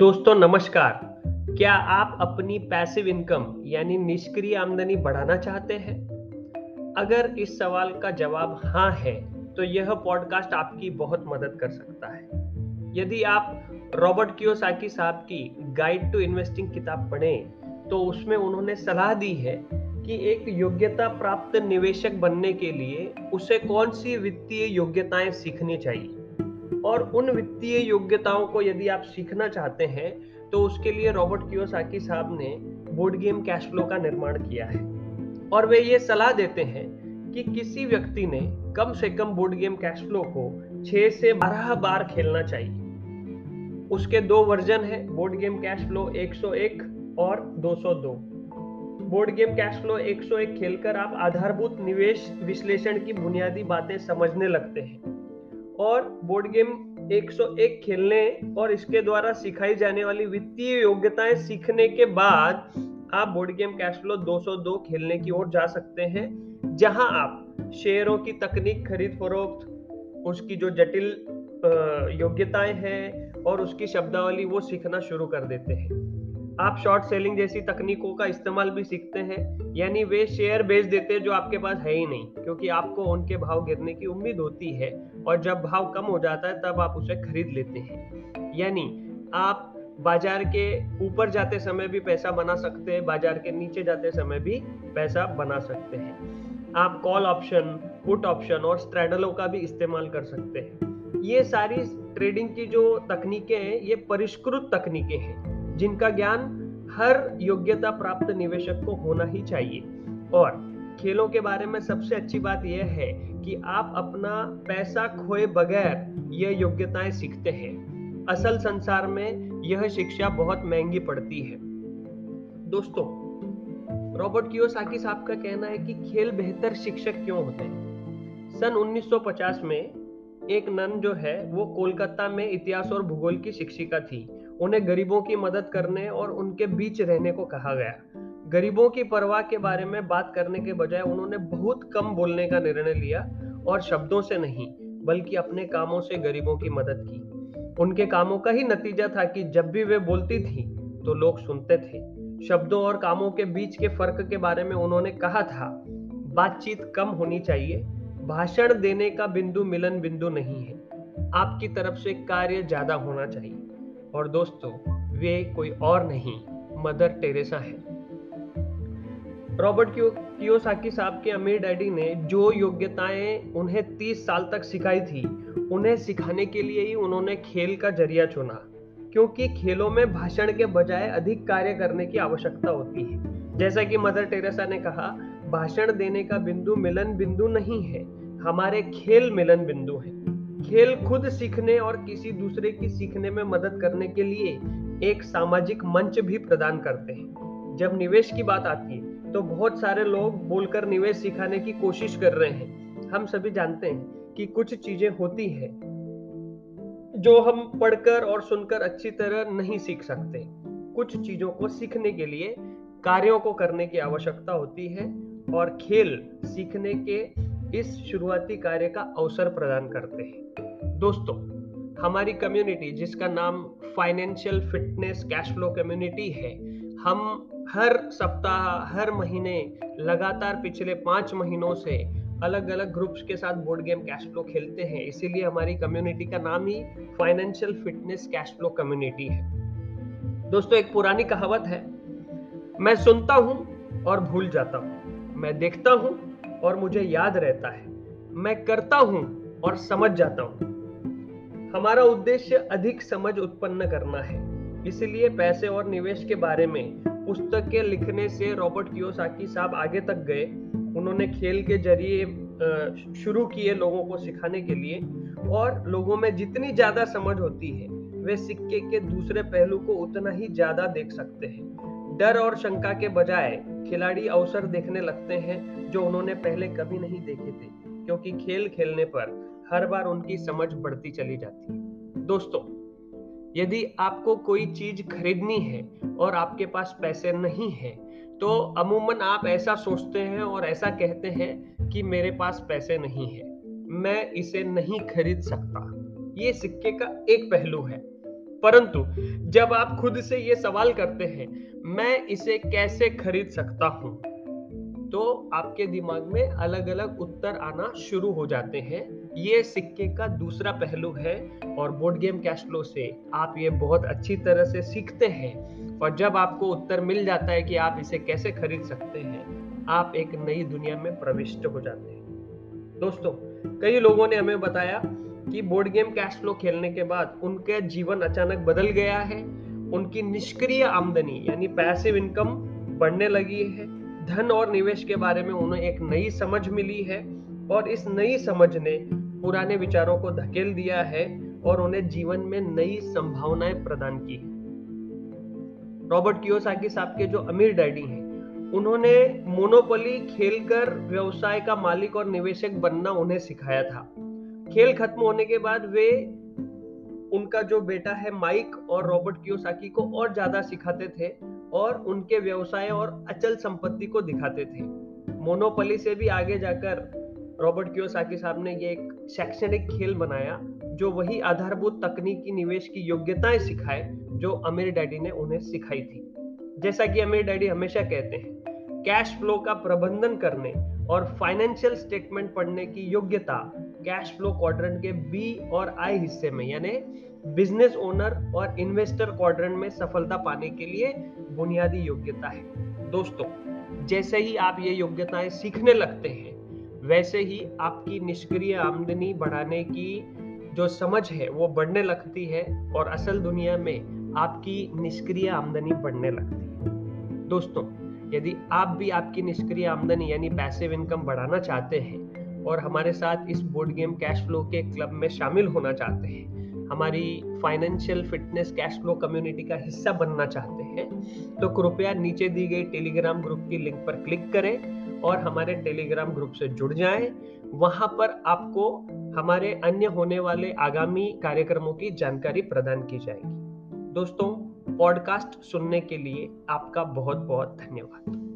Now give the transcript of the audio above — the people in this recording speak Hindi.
दोस्तों, नमस्कार। क्या आप अपनी पैसिव इनकम यानी निष्क्रिय आमदनी बढ़ाना चाहते हैं? अगर इस सवाल का जवाब हाँ है तो यह पॉडकास्ट आपकी बहुत मदद कर सकता है। यदि आप रॉबर्ट कियोसाकी साहब की गाइड टू इन्वेस्टिंग किताब पढ़ें तो उसमें उन्होंने सलाह दी है कि एक योग्यता प्राप्त निवेशक बनने के लिए उसे कौन सी वित्तीय योग्यताएँ सीखनी चाहिए? और उन वित्तीय योग्यताओं को यदि आप सीखना चाहते हैं तो उसके लिए रॉबर्ट कियोसाकी साहब ने बोर्ड गेम कैश फ्लो का निर्माण किया है। और वे ये सलाह देते हैं कि किसी व्यक्ति ने कम से कम बोर्ड गेम कैश फ्लो को 6 से 12 बार खेलना चाहिए। उसके दो वर्जन है, बोर्ड गेम कैश फ्लो 101 और 202 बोर्ड गेम कैश फ्लो 101 खेलकर आप आधारभूत निवेश विश्लेषण की बुनियादी बातें समझने लगते हैं। और बोर्ड गेम 101 खेलने और इसके द्वारा सिखाई जाने वाली वित्तीय योग्यताएँ सीखने के बाद आप बोर्ड गेम कैश फ्लो 202 खेलने की ओर जा सकते हैं, जहाँ आप शेयरों की तकनीक खरीद फरोख्त, उसकी जो जटिल योग्यताएँ हैं और उसकी शब्दावली वो सीखना शुरू कर देते हैं। आप शॉर्ट सेलिंग जैसी तकनीकों का इस्तेमाल भी सीखते हैं, यानी वे शेयर बेच देते हैं जो आपके पास है ही नहीं, क्योंकि आपको उनके भाव गिरने की उम्मीद होती है और जब भाव कम हो जाता है तब आप उसे खरीद लेते हैं। यानी आप बाज़ार के ऊपर जाते समय भी पैसा बना सकते हैं, बाज़ार के नीचे जाते समय भी पैसा बना सकते हैं। आप कॉल ऑप्शन पुट ऑप्शन और स्ट्रेडलों का भी इस्तेमाल कर सकते हैं। ये सारी ट्रेडिंग की जो तकनीकें हैं, ये परिष्कृत तकनीकें हैं। जिनका ज्ञान हर योग्यता प्राप्त निवेशक को होना ही चाहिए। और खेलों के बारे में सबसे अच्छी बात यह है कि आप अपना पैसा खोए बगैर यह योग्यताएँ सीखते हैं। असल संसार में यह शिक्षा बहुत महँगी पड़ती है। दोस्तों, रॉबर्ट कियोसाकी साहब का कहना है कि खेल बेहतर शिक्षक क्यों होते हैं? सन 1950 में एक नन जो है, वो कोलकाता में इतिहास और भूगोल की शिक्षिका थी। उन्हें गरीबों की मदद करने और उनके बीच रहने को कहा गया। गरीबों की परवाह के बारे में बात करने के बजाय उन्होंने बहुत कम बोलने का निर्णय लिया और शब्दों से नहीं, बल्कि अपने कामों से गरीबों की मदद की। उनके कामों का ही नतीजा था कि जब भी वे बोलती थी तो लोग सुनते थे। शब्दों और कामों के बीच के फ़र्क के बारे में उन्होंने कहा था, बातचीत कम होनी चाहिए, भाषण देने का बिंदु मिलन बिंदु नहीं है। आपकी तरफ़ से कार्य ज़्यादा होना चाहिए। और दोस्तों, वे कोई और नहीं, मदर टेरेसा है। रॉबर्ट कियोसाकी साहब के अमीर डैडी ने जो योग्यताएँ उन्हें 30 साल तक सिखाई थी, उन्हें सिखाने के लिए ही उन्होंने खेल का ज़रिया चुना, क्योंकि खेलों में भाषण के बजाय अधिक कार्य करने की आवश्यकता होती है। जैसा कि मदर टेरेसा ने कहा, भाषण देने का बिंदु मिलन बिंदु नहीं है, हमारे खेल मिलन बिंदु है। खेल खुद सीखने और किसी दूसरे की सीखने में मदद करने के लिए एक सामाजिक मंच भी प्रदान करते हैं। जब निवेश की बात आती है तो बहुत सारे लोग बोलकर निवेश सिखाने की कोशिश कर रहे हैं। हम सभी जानते हैं कि कुछ चीज़ें होती है, जो हम पढ़कर और सुनकर अच्छी तरह नहीं सीख सकते। कुछ चीज़ों को सीखने के लिए, कार्यों को करने की आवश्यकता होती है और खेल सीखने के इस शुरुआती कार्य का अवसर प्रदान करते हैं। दोस्तों, हमारी कम्युनिटी जिसका नाम financial fitness cash flow community है, हम हर सप्ताह, हर महीने, लगातार पिछले पाँच महीनों से अलग अलग ग्रुप्स के साथ बोर्ड गेम कैश फ्लो खेलते हैं। इसीलिए हमारी कम्युनिटी का नाम ही financial fitness cash flow community है। दोस्तों, एक पुरानी कहावत है, मैं सुनता हूँ और भूल जाता हूँ। मैं देखता हूँ और मुझे याद रहता है। मैं करता हूँ और समझ जाता हूँ। हमारा उद्देश्य अधिक समझ उत्पन्न करना है। इसलिए पैसे और निवेश के बारे में, पुस्तकें लिखने से रॉबर्ट कियोसाकी साहब आगे तक गए। उन्होंने खेल के ज़रिए शुरू किए लोगों को सिखाने के लिए। और लोगों में जितनी ज़्यादा समझ होती है, वे सिक्के के दूसरे पहलू को उतना ही ज़्यादा देख सकते हैं। डर और शंका के बजाय खिलाड़ी अवसर देखने लगते हैं जो उन्होंने पहले कभी नहीं देखे थे, क्योंकि खेल खेलने पर हर बार उनकी समझ बढ़ती चली जाती है। दोस्तों, यदि आपको कोई चीज़ खरीदनी है और आपके पास पैसे नहीं है तो अमूमन आप ऐसा सोचते हैं और ऐसा कहते हैं कि मेरे पास पैसे नहीं है, मैं इसे नहीं खरीद सकता। ये सिक्के का एक पहलू है। परंतु जब आप खुद से ये सवाल करते हैं, मैं इसे कैसे खरीद सकता हूँ? तो आपके दिमाग में अलग अलग उत्तर आना शुरू हो जाते हैं। ये सिक्के का दूसरा पहलू है और बोर्ड गेम कैश फ्लो से आप ये बहुत अच्छी तरह से सीखते हैं। और जब आपको उत्तर मिल जाता है कि आप इसे कैसे खरीद सकते हैं, आप एक नई दुनिया में प्रविष्ट हो जाते हैं। दोस्तों, कई लोगों ने हमें बताया कि बोर्ड गेम कैश फ्लो खेलने के बाद उनके जीवन अचानक बदल गया है, उनकी निष्क्रिय आमदनी, यानी पैसिव इनकम बढ़ने लगी है। धन और निवेश के बारे में उन्हें एक नई समझ मिली है और इस नई समझ ने पुराने विचारों को धकेल दिया है और उन्हें जीवन में नई संभावनाएँ प्रदान की रॉबर्ट कियोसाकी साहब के जो अमीर डैडी हैं, उन्होंने मोनोपोली खेलकर व्यवसाय का मालिक और निवेशक बनना उन्हें सिखाया था। खेल खत्म होने के बाद वे उनका जो बेटा है, माइक और रॉबर्ट कियोसाकी को और ज़्यादा सिखाते थे और उनके व्यवसाय और अचल संपत्ति को दिखाते थे। मोनोपली से भी आगे जाकर रॉबर्ट कियोसाकी साहब ने ये एक शैक्षणिक खेल बनाया, जो वही आधारभूत तकनीकी निवेश की योग्यताएँ सिखाए, जो अमीर डैडी ने उन्हें सिखाई थी। जैसा कि अमीर डैडी हमेशा कहते हैं, कैश फ्लो का प्रबंधन करने और फाइनेंशियल स्टेटमेंट पढ़ने की योग्यता कैश फ्लो क्वाड्रेंट के बी और आई हिस्से में, यानी बिज़नेस ओनर और इन्वेस्टर क्वाड्रेंट में सफलता पाने के लिए बुनियादी योग्यता है। दोस्तों, जैसे ही आप ये योग्यताएँ सीखने लगते हैं, वैसे ही आपकी निष्क्रिय आमदनी बढ़ाने की जो समझ है, वो बढ़ने लगती है और असल दुनिया में आपकी निष्क्रिय आमदनी बढ़ने लगती है। दोस्तों, यदि आप भी आपकी निष्क्रिय आमदनी, यानी पैसिव इनकम बढ़ाना चाहते हैं और हमारे साथ इस बोर्ड गेम कैश फ्लो के क्लब में शामिल होना चाहते हैं। हमारी financial fitness cash flow community का हिस्सा बनना चाहते हैं। तो कृपया नीचे दी गई टेलीग्राम ग्रुप की लिंक पर क्लिक करें और हमारे टेलीग्राम ग्रुप से जुड़ जाएँ। वहाँ पर आपको हमारे अन्य होने वाले आगामी कार्यक्रमों की जानकारी प्रदान की जाएगी। दोस्तों पॉडकास्ट सुनने के लिए आपका बहुत बहुत धन्यवाद।